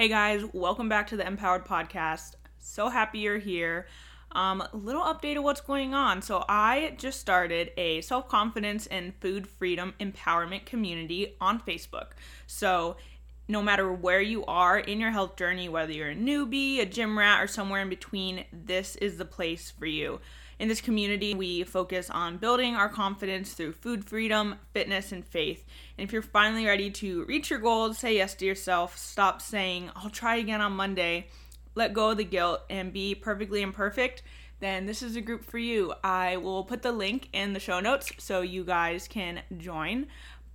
Hey guys, welcome back to the Empowered Podcast. So happy you're here. Um, a little update of what's going on. So I just started a self confidence and food freedom empowerment community on Facebook. So no matter where you are in your health journey, whether you're a newbie, a gym rat, or somewhere in between, this is the place for you. In this community, we focus on building our confidence through food freedom, fitness, and faith. And if you're finally ready to reach your goals, say yes to yourself, stop saying, I'll try again on Monday, let go of the guilt, and be perfectly imperfect, then this is a group for you. I will put the link in the show notes so you guys can join.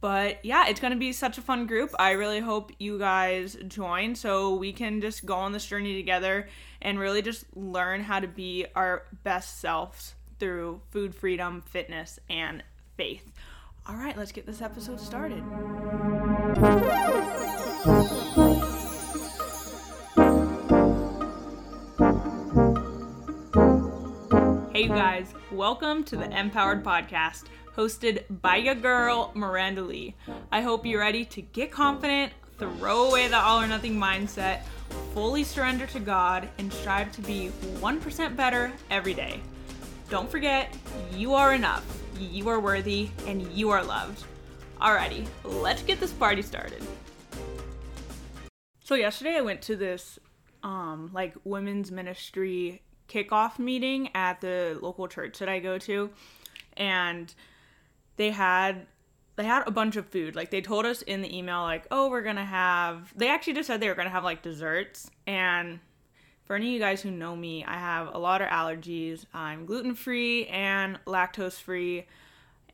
But yeah, it's gonna be such a fun group. I really hope you guys join so we can just go on this journey together and really just learn how to be our best selves through food freedom, fitness, and faith. All right, let's get this episode started. Hey, you guys, welcome to the Empowered Podcast hosted by your girl, Miranda Lee. I hope you're ready to get confident, throw away the all or nothing mindset, fully surrender to God, and strive to be 1% better every day. Don't forget, you are enough, you are worthy, and you are loved. Alrighty, let's get this party started. So yesterday I went to this um like women's ministry kickoff meeting at the local church that I go to and they had they had a bunch of food. Like they told us in the email, like, oh, we're gonna have. They actually just said they were gonna have like desserts. And for any of you guys who know me, I have a lot of allergies. I'm gluten free and lactose free,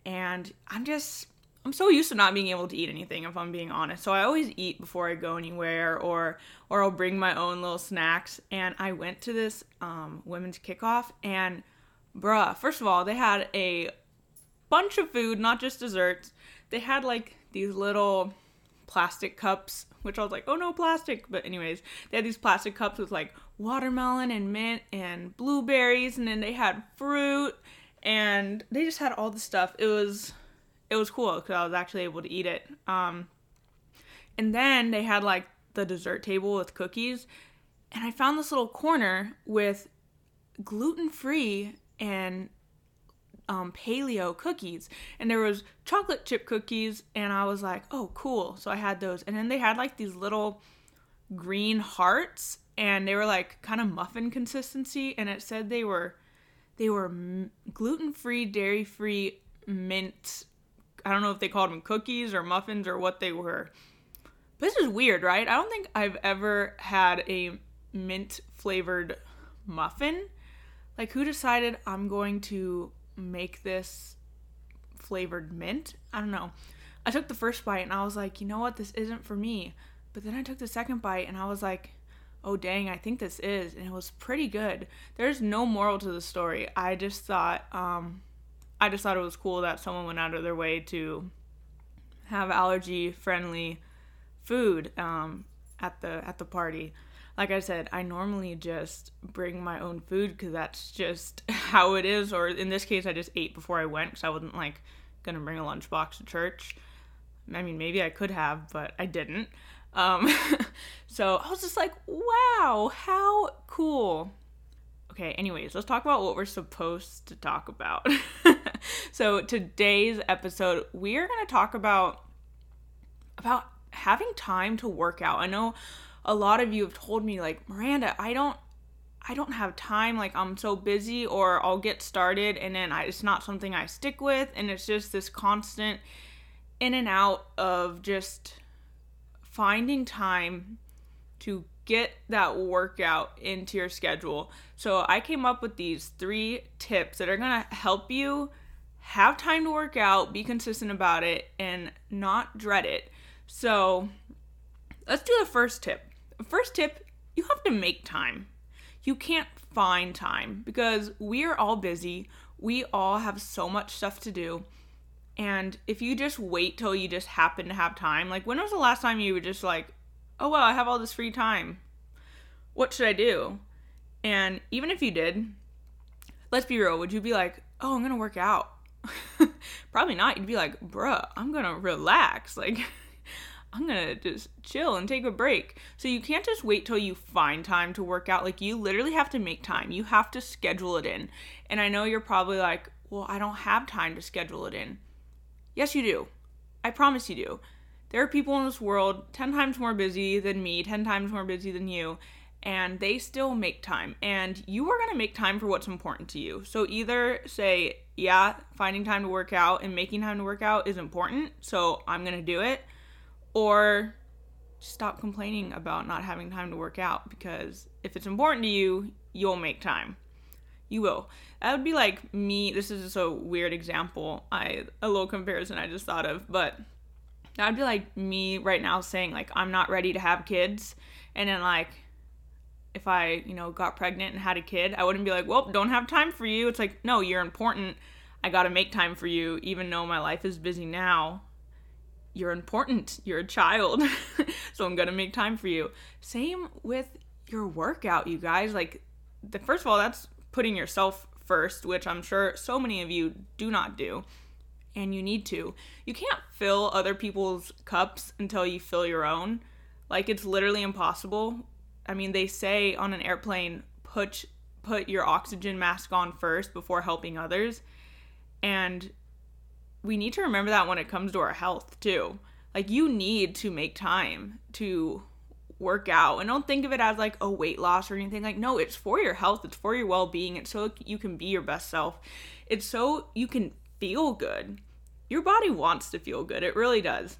and I'm just I'm so used to not being able to eat anything if I'm being honest. So I always eat before I go anywhere or or I'll bring my own little snacks. And I went to this um, women's kickoff and bruh, first of all, they had a bunch of food, not just desserts. They had like these little plastic cups, which I was like, oh no, plastic. But, anyways, they had these plastic cups with like watermelon and mint and blueberries, and then they had fruit, and they just had all the stuff. It was it was cool because I was actually able to eat it. Um, and then they had like the dessert table with cookies, and I found this little corner with gluten free and um, paleo cookies. And there was chocolate chip cookies and i was like oh cool. So i had those. And then they had like these little green hearts and they were like kind of muffin consistency and it said they were they were m- gluten-free dairy-free mint i don't know if they called them cookies or muffins or what they were. This is weird right? I don't think i've ever had a mint flavored muffin. Like who decided i'm going to make this flavored mint. I don't know. I took the first bite and I was like, you know what, this isn't for me. But then I took the second bite and I was like, oh dang, I think this is. And it was pretty good. There's no moral to the story. I just thought, um, I just thought it was cool that someone went out of their way to have allergy friendly food um, at the at the party like I said, I normally just bring my own food because that's just how it is. Or in this case, I just ate before I went because I wasn't like gonna bring a lunchbox to church. I mean, maybe I could have, but I didn't. Um, so I was just like, wow, how cool. Okay, anyways, let's talk about what we're supposed to talk about. so today's episode, we are going to talk about about having time to work out. I know a lot of you have told me like Miranda, I don't I don't have time like I'm so busy or I'll get started and then I, it's not something I stick with and it's just this constant in and out of just finding time to get that workout into your schedule. So I came up with these 3 tips that are going to help you have time to work out, be consistent about it and not dread it. So let's do the first tip first tip you have to make time. You can't find time because we are all busy. We all have so much stuff to do. And if you just wait till you just happen to have time, like when was the last time you were just like, oh, well, I have all this free time. What should I do? And even if you did, let's be real, would you be like, oh, I'm going to work out? Probably not. You'd be like, bruh, I'm going to relax. Like, I'm gonna just chill and take a break. So you can't just wait till you find time to work out. Like you literally have to make time. You have to schedule it in. And I know you're probably like, well, I don't have time to schedule it in. Yes, you do. I promise you do. There are people in this world 10 times more busy than me, 10 times more busy than you, and they still make time. And you are going to make time for what's important to you. So either say, yeah, finding time to work out and making time to work out is important, so I'm going to do it, or stop complaining about not having time to work out because if it's important to you, you'll make time. You will. That would be like me. This is just a weird example. I a little comparison I just thought of, but that'd be like me right now saying like I'm not ready to have kids, and then like if I you know got pregnant and had a kid, I wouldn't be like, well, don't have time for you. It's like no, you're important. I got to make time for you, even though my life is busy now. You're important. You're a child, so I'm gonna make time for you. Same with your workout, you guys. Like, the first of all, that's putting yourself first, which I'm sure so many of you do not do. And you need to. You can't fill other people's cups until you fill your own. Like it's literally impossible. I mean, they say on an airplane, put put your oxygen mask on first before helping others. And we need to remember that when it comes to our health too. Like you need to make time to work out and don't think of it as like a weight loss or anything. Like no it's for your health. It's for your well-being. It's so you can be your best self. It's so you can feel good. Your body wants to feel good. It really does.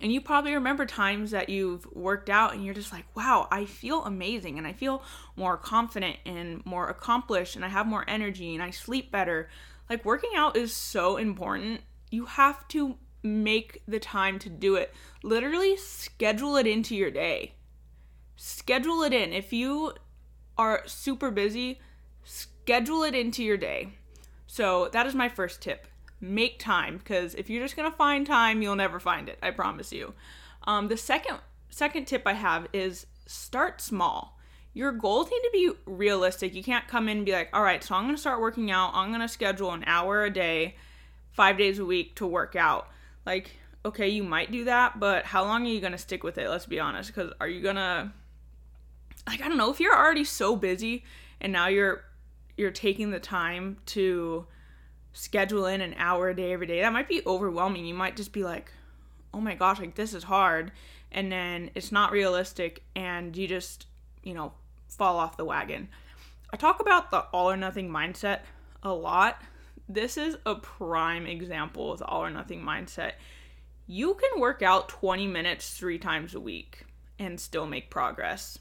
And you probably remember times that you've worked out and you're just like wow i feel amazing and i feel more confident and more accomplished and i have more energy and i sleep better like working out is so important you have to make the time to do it literally schedule it into your day schedule it in. If you are super busy, schedule it into your day. So that is my first tip. Make time because if you're just gonna find time, you'll never find it. I promise you. Um, the second second tip I have is start small. Your goals need to be realistic. You can't come in and be like, all right, so I'm gonna start working out. I'm gonna schedule an hour a day, five days a week to work out. Like, okay, you might do that, but how long are you gonna stick with it? Let's be honest. Because are you gonna like I don't know if you're already so busy and now you're you're taking the time to schedule in an hour a day every day that might be overwhelming you might just be like oh my gosh like this is hard and then it's not realistic and you just you know fall off the wagon i talk about the all or nothing mindset a lot this is a prime example of the all or nothing mindset you can work out 20 minutes three times a week and still make progress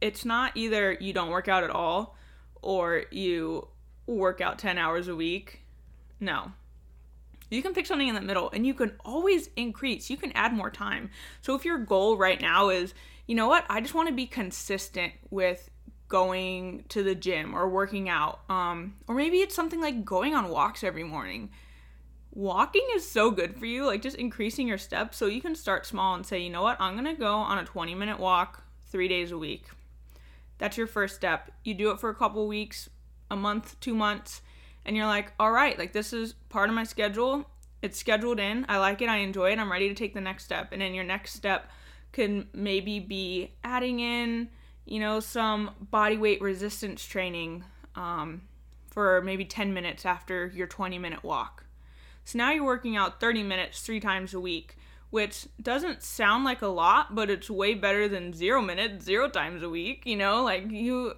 it's not either you don't work out at all or you work out 10 hours a week. No. You can pick something in the middle and you can always increase. You can add more time. So if your goal right now is, you know what, I just want to be consistent with going to the gym or working out. Um or maybe it's something like going on walks every morning. Walking is so good for you, like just increasing your steps so you can start small and say, "You know what? I'm going to go on a 20-minute walk 3 days a week." That's your first step. You do it for a couple weeks, a month, two months, and you're like, all right, like this is part of my schedule. It's scheduled in. I like it. I enjoy it. I'm ready to take the next step. And then your next step can maybe be adding in, you know, some body weight resistance training um, for maybe 10 minutes after your 20 minute walk. So now you're working out 30 minutes three times a week which doesn't sound like a lot, but it's way better than zero minutes, zero times a week. You know, like you,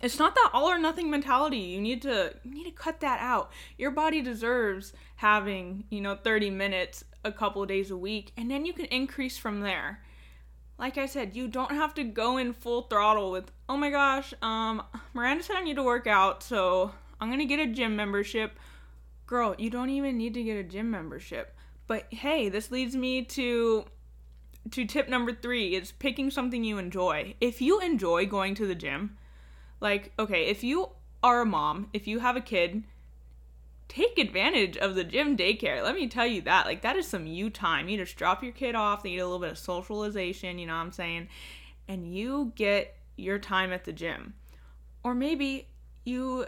it's not that all or nothing mentality. You need to you need to cut that out. Your body deserves having you know 30 minutes a couple days a week, and then you can increase from there. Like I said, you don't have to go in full throttle with, oh my gosh, um, Miranda said I need to work out, so I'm gonna get a gym membership. Girl, you don't even need to get a gym membership but hey, this leads me to to tip number 3 is picking something you enjoy. If you enjoy going to the gym, like okay, if you are a mom, if you have a kid, take advantage of the gym daycare. Let me tell you that. Like that is some you time. You just drop your kid off, they need a little bit of socialization, you know what I'm saying? And you get your time at the gym. Or maybe you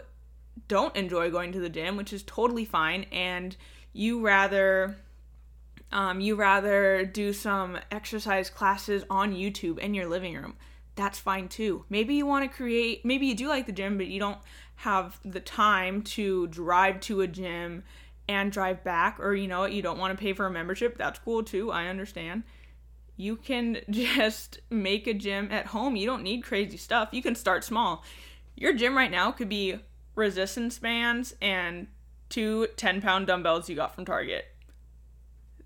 don't enjoy going to the gym, which is totally fine, and you rather Um, you rather do some exercise classes on YouTube in your living room. That's fine too. Maybe you want to create, maybe you do like the gym, but you don't have the time to drive to a gym and drive back, or you know what, you don't want to pay for a membership. That's cool too. I understand. You can just make a gym at home. You don't need crazy stuff. You can start small. Your gym right now could be resistance bands and two 10 pound dumbbells you got from Target.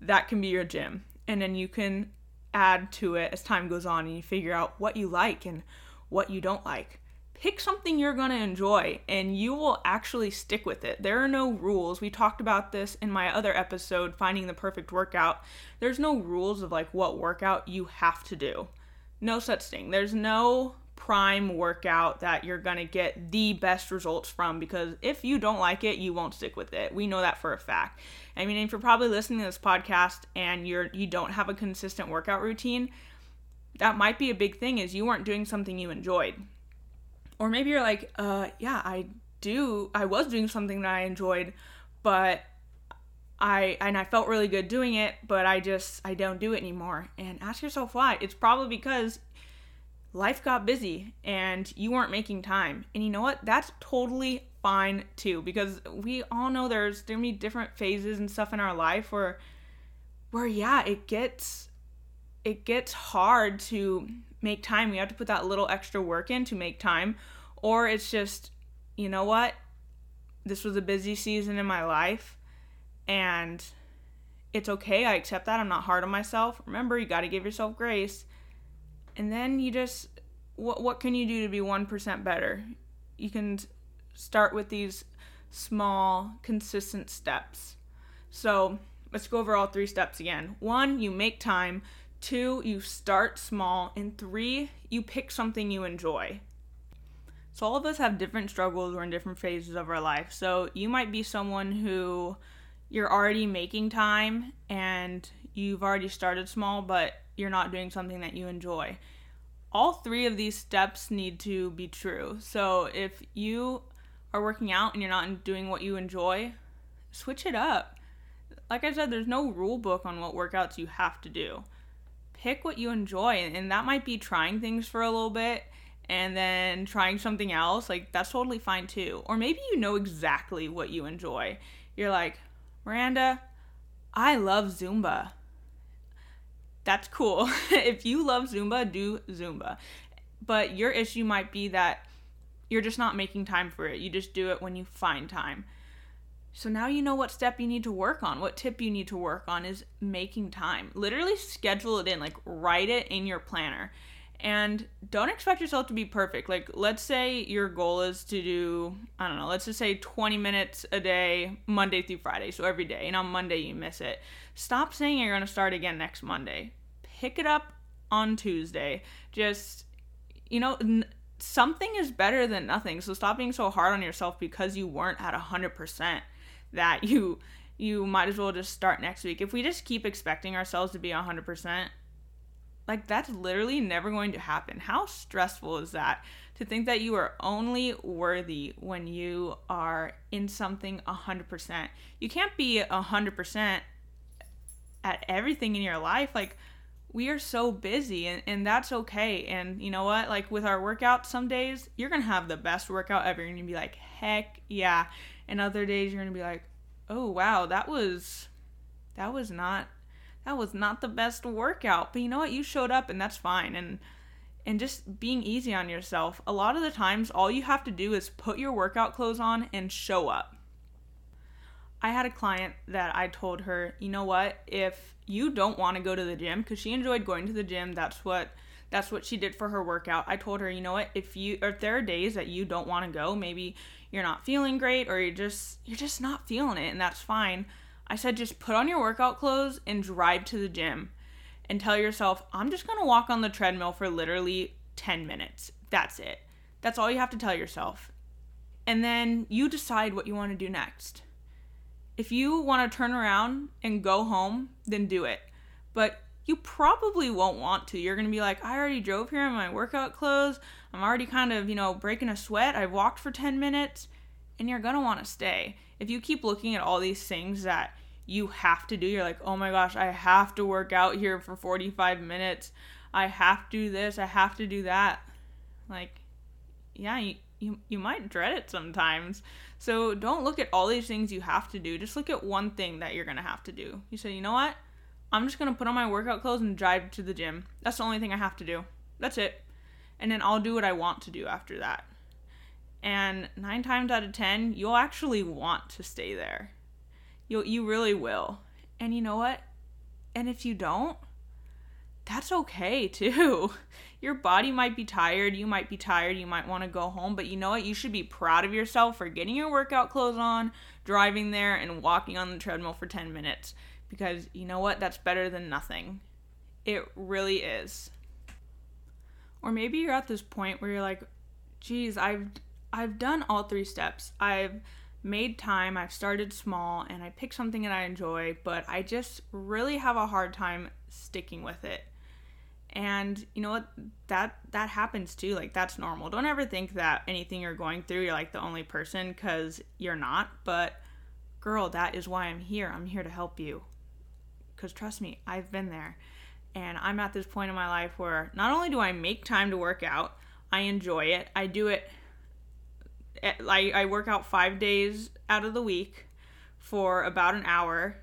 That can be your gym. And then you can add to it as time goes on and you figure out what you like and what you don't like. Pick something you're going to enjoy and you will actually stick with it. There are no rules. We talked about this in my other episode, Finding the Perfect Workout. There's no rules of like what workout you have to do. No such thing. There's no prime workout that you're going to get the best results from because if you don't like it, you won't stick with it. We know that for a fact. I mean, if you're probably listening to this podcast and you're you don't have a consistent workout routine, that might be a big thing is you weren't doing something you enjoyed. Or maybe you're like, uh yeah, I do I was doing something that I enjoyed, but I and I felt really good doing it, but I just I don't do it anymore. And ask yourself why. It's probably because life got busy and you weren't making time. And you know what? That's totally fine too because we all know there's there be different phases and stuff in our life where where yeah, it gets it gets hard to make time. We have to put that little extra work in to make time or it's just you know what? This was a busy season in my life and it's okay. I accept that. I'm not hard on myself. Remember, you got to give yourself grace and then you just what what can you do to be 1% better you can start with these small consistent steps so let's go over all three steps again one you make time two you start small and three you pick something you enjoy so all of us have different struggles or in different phases of our life so you might be someone who you're already making time and you've already started small but you're not doing something that you enjoy. All three of these steps need to be true. So if you are working out and you're not doing what you enjoy, switch it up. Like I said, there's no rule book on what workouts you have to do. Pick what you enjoy, and that might be trying things for a little bit and then trying something else. Like, that's totally fine too. Or maybe you know exactly what you enjoy. You're like, Miranda, I love Zumba that's cool. if you love Zumba, do Zumba. But your issue might be that you're just not making time for it. You just do it when you find time. So now you know what step you need to work on. What tip you need to work on is making time. Literally schedule it in, like write it in your planner. And don't expect yourself to be perfect. Like, let's say your goal is to do, I don't know, let's just say 20 minutes a day, Monday through Friday. So every day. And on Monday, you miss it. Stop saying you're going to start again next Monday pick it up on Tuesday. Just, you know, n- something is better than nothing. So stop being so hard on yourself because you weren't at 100% that you you might as well just start next week. If we just keep expecting ourselves to be 100%, like that's literally never going to happen. How stressful is that to think that you are only worthy when you are in something 100%? You can't be 100% at everything in your life. Like we are so busy and, and that's okay. And you know what? Like with our workouts, some days you're gonna have the best workout ever. and gonna be like, heck yeah. And other days you're gonna be like, oh wow, that was that was not that was not the best workout. But you know what? You showed up and that's fine. And and just being easy on yourself. A lot of the times all you have to do is put your workout clothes on and show up. I had a client that I told her, you know what, if you don't want to go to the gym, because she enjoyed going to the gym, that's what that's what she did for her workout. I told her, you know what, if you if there are days that you don't want to go, maybe you're not feeling great or you're just you're just not feeling it, and that's fine. I said just put on your workout clothes and drive to the gym and tell yourself, I'm just gonna walk on the treadmill for literally 10 minutes. That's it. That's all you have to tell yourself. And then you decide what you want to do next if you want to turn around and go home, then do it. But you probably won't want to. You're going to be like, I already drove here in my workout clothes. I'm already kind of, you know, breaking a sweat. I've walked for 10 minutes. And you're going to want to stay. If you keep looking at all these things that you have to do. You're like, oh my gosh, I have to work out here for 45 minutes. I have to do this. I have to do that. Like, yeah, you, you, you might dread it sometimes. So don't look at all these things you have to do. Just look at one thing that you're going to have to do. You say, you know what? I'm just going to put on my workout clothes and drive to the gym. That's the only thing I have to do. That's it. And then I'll do what I want to do after that. And nine times out of ten, you'll actually want to stay there. You you really will. And you know what? And if you don't, that's okay too. Your body might be tired, you might be tired, you might want to go home, but you know what? You should be proud of yourself for getting your workout clothes on, driving there, and walking on the treadmill for 10 minutes. Because you know what? That's better than nothing. It really is. Or maybe you're at this point where you're like, geez, I've I've done all three steps. I've made time, I've started small, and I picked something that I enjoy, but I just really have a hard time sticking with it. And you know what? That that happens too. Like that's normal. Don't ever think that anything you're going through, you're like the only person cuz you're not, but girl, that is why I'm here. I'm here to help you. Cuz trust me, I've been there. And I'm at this point in my life where not only do I make time to work out, I enjoy it. I do it eh, I, I work out five days out of the week for about an hour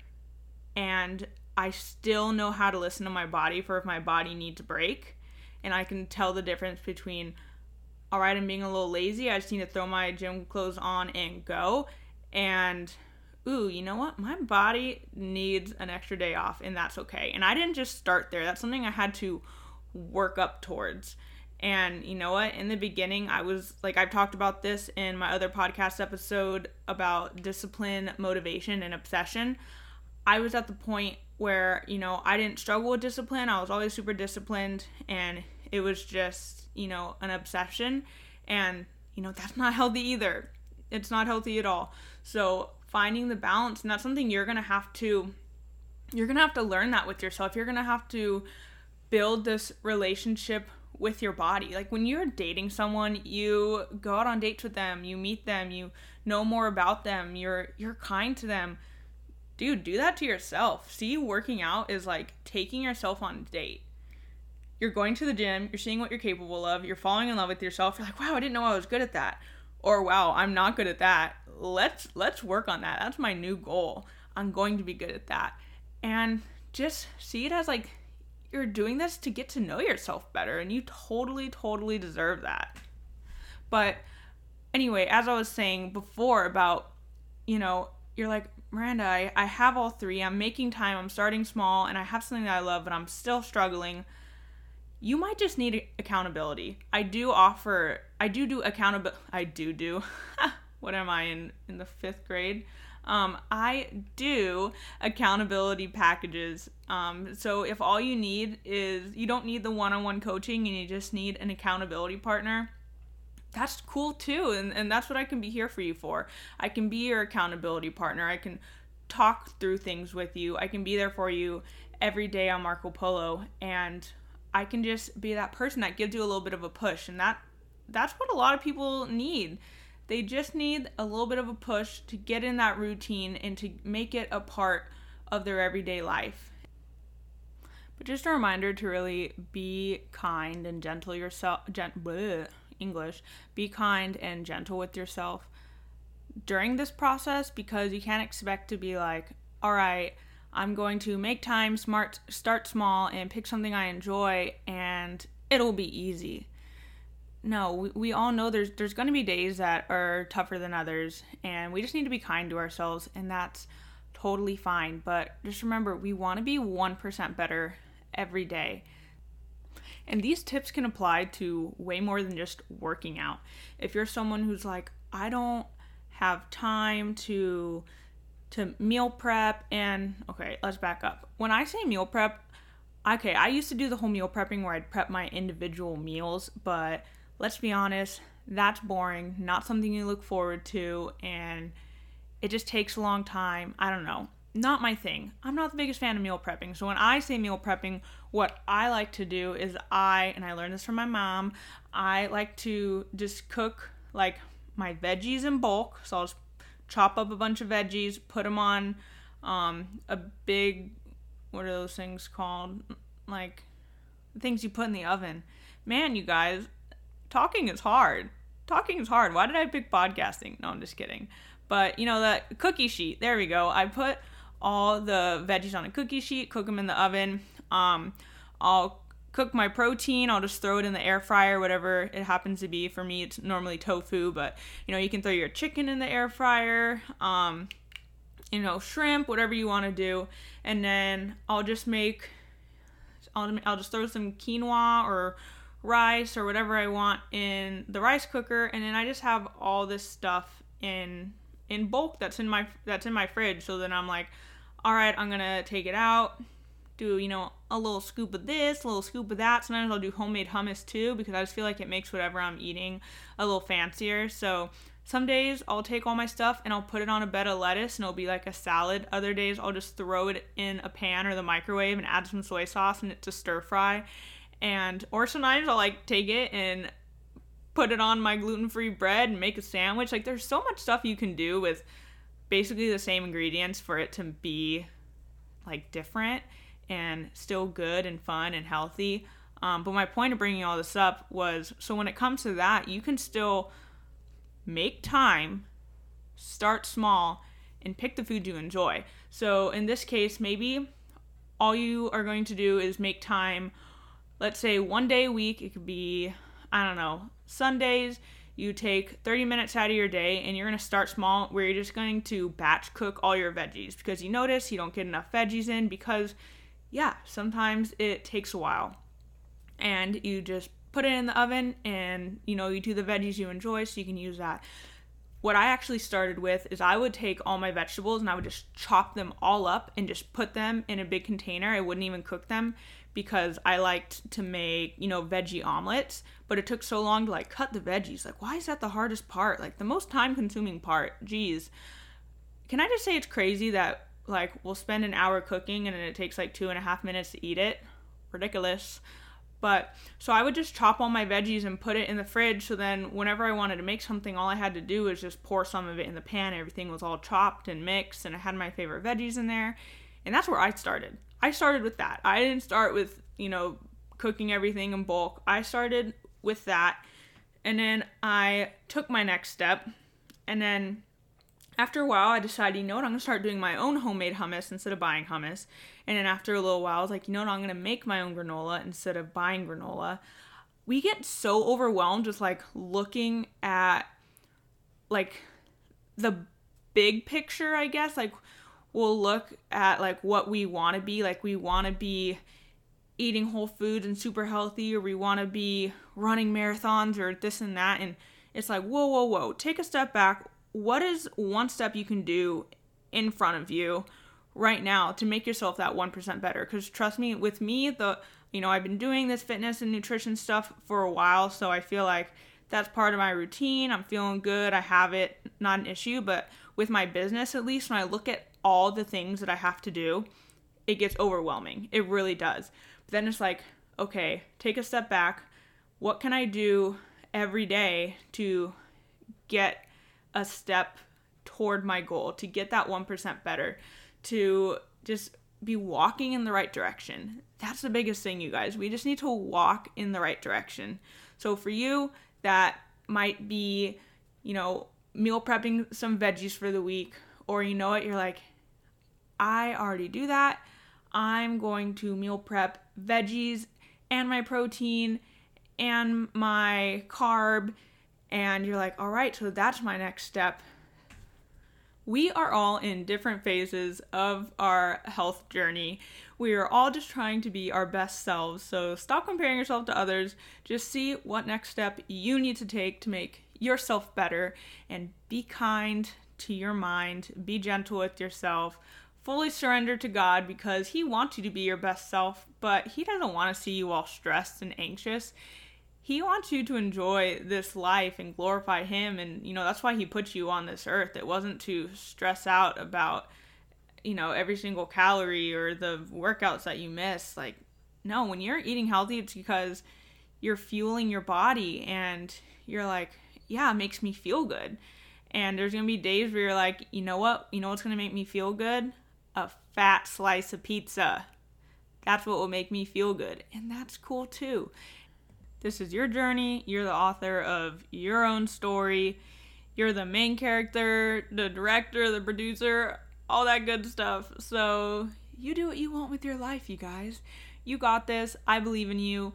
and I still know how to listen to my body for if my body needs a break. And I can tell the difference between, all right, I'm being a little lazy. I just need to throw my gym clothes on and go. And, ooh, you know what? My body needs an extra day off, and that's okay. And I didn't just start there, that's something I had to work up towards. And you know what? In the beginning, I was like, I've talked about this in my other podcast episode about discipline, motivation, and obsession. I was at the point where, you know, I didn't struggle with discipline. I was always super disciplined, and it was just, you know, an obsession. And, you know, that's not healthy either. It's not healthy at all. So, finding the balance, and that's something you're going to have to. You're going to have to learn that with yourself. You're going to have to build this relationship with your body. Like when you're dating someone, you go out on dates with them, you meet them, you know more about them, you're you're kind to them. Dude, do that to yourself. See, working out is like taking yourself on a date. You're going to the gym, you're seeing what you're capable of, you're falling in love with yourself. You're like, "Wow, I didn't know I was good at that." Or, "Wow, I'm not good at that." Let's let's work on that. That's my new goal. I'm going to be good at that. And just see it as like you're doing this to get to know yourself better, and you totally, totally deserve that. But anyway, as I was saying before about, you know, you're like, Miranda, I, I have all three. I'm making time. I'm starting small, and I have something that I love, but I'm still struggling. You might just need accountability. I do offer, I do do accountability. I do do. what am I in in the fifth grade? Um, I do accountability packages. Um, so if all you need is you don't need the one-on-one coaching and you just need an accountability partner, that's cool too. And, and that's what I can be here for you for. I can be your accountability partner. I can talk through things with you. I can be there for you every day on Marco Polo and I can just be that person that gives you a little bit of a push and that that's what a lot of people need. They just need a little bit of a push to get in that routine and to make it a part of their everyday life. But just a reminder to really be kind and gentle yourself. Gen- bleh, English. Be kind and gentle with yourself during this process because you can't expect to be like, all right, I'm going to make time, smart, start small, and pick something I enjoy, and it'll be easy no, we, we all know there's there's going to be days that are tougher than others, and we just need to be kind to ourselves, and that's totally fine. But just remember, we want to be 1% better every day. And these tips can apply to way more than just working out. If you're someone who's like, I don't have time to to meal prep and okay, let's back up. When I say meal prep, okay, I used to do the whole meal prepping where I'd prep my individual meals, but let's be honest, that's boring, not something you look forward to, and it just takes a long time. I don't know. Not my thing. I'm not the biggest fan of meal prepping. So when I say meal prepping, what I like to do is I, and I learned this from my mom, I like to just cook like my veggies in bulk. So I'll just chop up a bunch of veggies, put them on um, a big, what are those things called? Like things you put in the oven. Man, you guys, talking is hard. Talking is hard. Why did I pick podcasting? No, I'm just kidding. But you know the cookie sheet. There we go. I put all the veggies on a cookie sheet, cook them in the oven. Um, I'll cook my protein. I'll just throw it in the air fryer, whatever it happens to be. For me, it's normally tofu, but you know you can throw your chicken in the air fryer. Um, you know shrimp, whatever you want to do, and then I'll just make. I'll, I'll just throw some quinoa or rice or whatever I want in the rice cooker, and then I just have all this stuff in in bulk that's in my that's in my fridge. So then I'm like, all right, I'm gonna take it out, do you know a little scoop of this, a little scoop of that. Sometimes I'll do homemade hummus too because I just feel like it makes whatever I'm eating a little fancier. So some days I'll take all my stuff and I'll put it on a bed of lettuce and it'll be like a salad. Other days I'll just throw it in a pan or the microwave and add some soy sauce and it's a stir fry. And or sometimes I'll like take it and put it on my gluten-free bread and make a sandwich. Like there's so much stuff you can do with basically the same ingredients for it to be like different and still good and fun and healthy. Um, but my point of bringing all this up was so when it comes to that, you can still make time, start small, and pick the food you enjoy. So in this case, maybe all you are going to do is make time, let's say one day a week. It could be, I don't know, Sundays, you take 30 minutes out of your day and you're to start small where you're just going to batch cook all your veggies because you notice you don't get enough veggies in because, yeah, sometimes it takes a while. And you just put it in the oven and, you know, you do the veggies you enjoy so you can use that. What I actually started with is I would take all my vegetables and I would just chop them all up and just put them in a big container. I wouldn't even cook them because I liked to make, you know, veggie omelets, but it took so long to like cut the veggies. Like, why is that the hardest part? Like, the most time consuming part. Geez. Can I just say it's crazy that like we'll spend an hour cooking and then it takes like two and a half minutes to eat it? Ridiculous. But so I would just chop all my veggies and put it in the fridge. So then, whenever I wanted to make something, all I had to do was just pour some of it in the pan. Everything was all chopped and mixed, and I had my favorite veggies in there. And that's where I started. I started with that. I didn't start with, you know, cooking everything in bulk. I started with that. And then I took my next step. And then after a while, I decided, you know what, I'm to start doing my own homemade hummus instead of buying hummus. And then after a little while, I was like, you know what, I'm to make my own granola instead of buying granola. We get so overwhelmed just like looking at like the big picture, I guess. Like, we'll look at like what we want to be like we want to be eating whole foods and super healthy or we want to be running marathons or this and that and it's like whoa whoa whoa take a step back what is one step you can do in front of you right now to make yourself that 1% better because trust me with me the you know i've been doing this fitness and nutrition stuff for a while so i feel like that's part of my routine i'm feeling good i have it not an issue but with my business at least when i look at all the things that I have to do, it gets overwhelming. It really does. But then it's like, okay, take a step back. What can I do every day to get a step toward my goal, to get that 1% better, to just be walking in the right direction? That's the biggest thing, you guys. We just need to walk in the right direction. So for you, that might be, you know, meal prepping some veggies for the week, or you know what, you're like, I already do that. I'm going to meal prep veggies and my protein and my carb. And you're like, all right, so that's my next step. We are all in different phases of our health journey. We are all just trying to be our best selves. So stop comparing yourself to others. Just see what next step you need to take to make yourself better and be kind to your mind. Be gentle with yourself fully surrender to God because He wants you to be your best self, but He doesn't want to see you all stressed and anxious. He wants you to enjoy this life and glorify Him. And, you know, that's why He put you on this earth. It wasn't to stress out about, you know, every single calorie or the workouts that you miss. Like, no, when you're eating healthy, it's because you're fueling your body and you're like, yeah, it makes me feel good. And there's gonna be days where you're like, you know what? You know what's gonna make me feel good? a fat slice of pizza. That's what will make me feel good. And that's cool too. This is your journey. You're the author of your own story. You're the main character, the director, the producer, all that good stuff. So you do what you want with your life, you guys. You got this. I believe in you.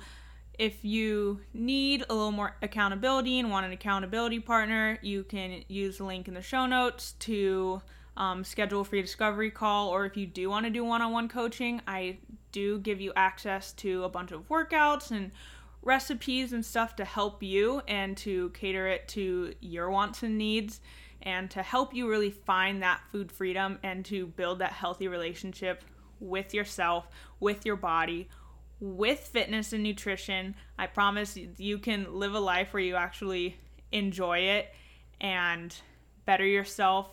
If you need a little more accountability and want an accountability partner, you can use the link in the show notes to um, schedule a free discovery call. Or if you do want to do one on one coaching, I do give you access to a bunch of workouts and recipes and stuff to help you and to cater it to your wants and needs and to help you really find that food freedom and to build that healthy relationship with yourself, with your body, with fitness and nutrition. I promise you can live a life where you actually enjoy it and better yourself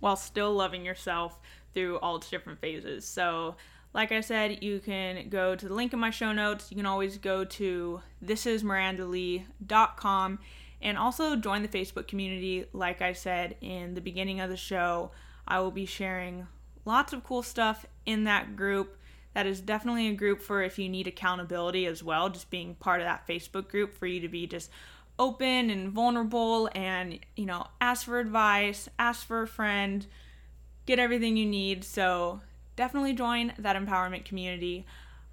while still loving yourself through all its different phases. So, like I said, you can go to the link in my show notes. You can always go to thisismirandalee.com and also join the Facebook community. Like I said in the beginning of the show, I will be sharing lots of cool stuff in that group. That is definitely a group for if you need accountability as well, just being part of that Facebook group for you to be just open and vulnerable and, you know, ask for advice, ask for a friend, get everything you need. So definitely join that empowerment community.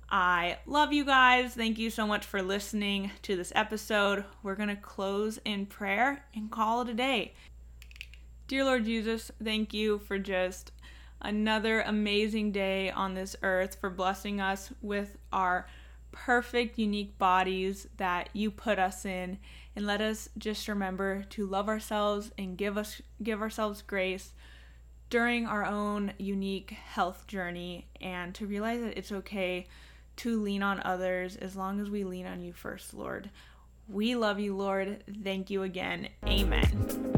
I love you guys. Thank you so much for listening to this episode. We're going to close in prayer and call it a day. Dear Lord Jesus, thank you for just another amazing day on this earth, for blessing us with our perfect, unique bodies that you put us in. And let us just remember to love ourselves and give us give ourselves grace during our own unique health journey and to realize that it's okay to lean on others as long as we lean on you first, Lord. We love you, Lord. Thank you again. Amen.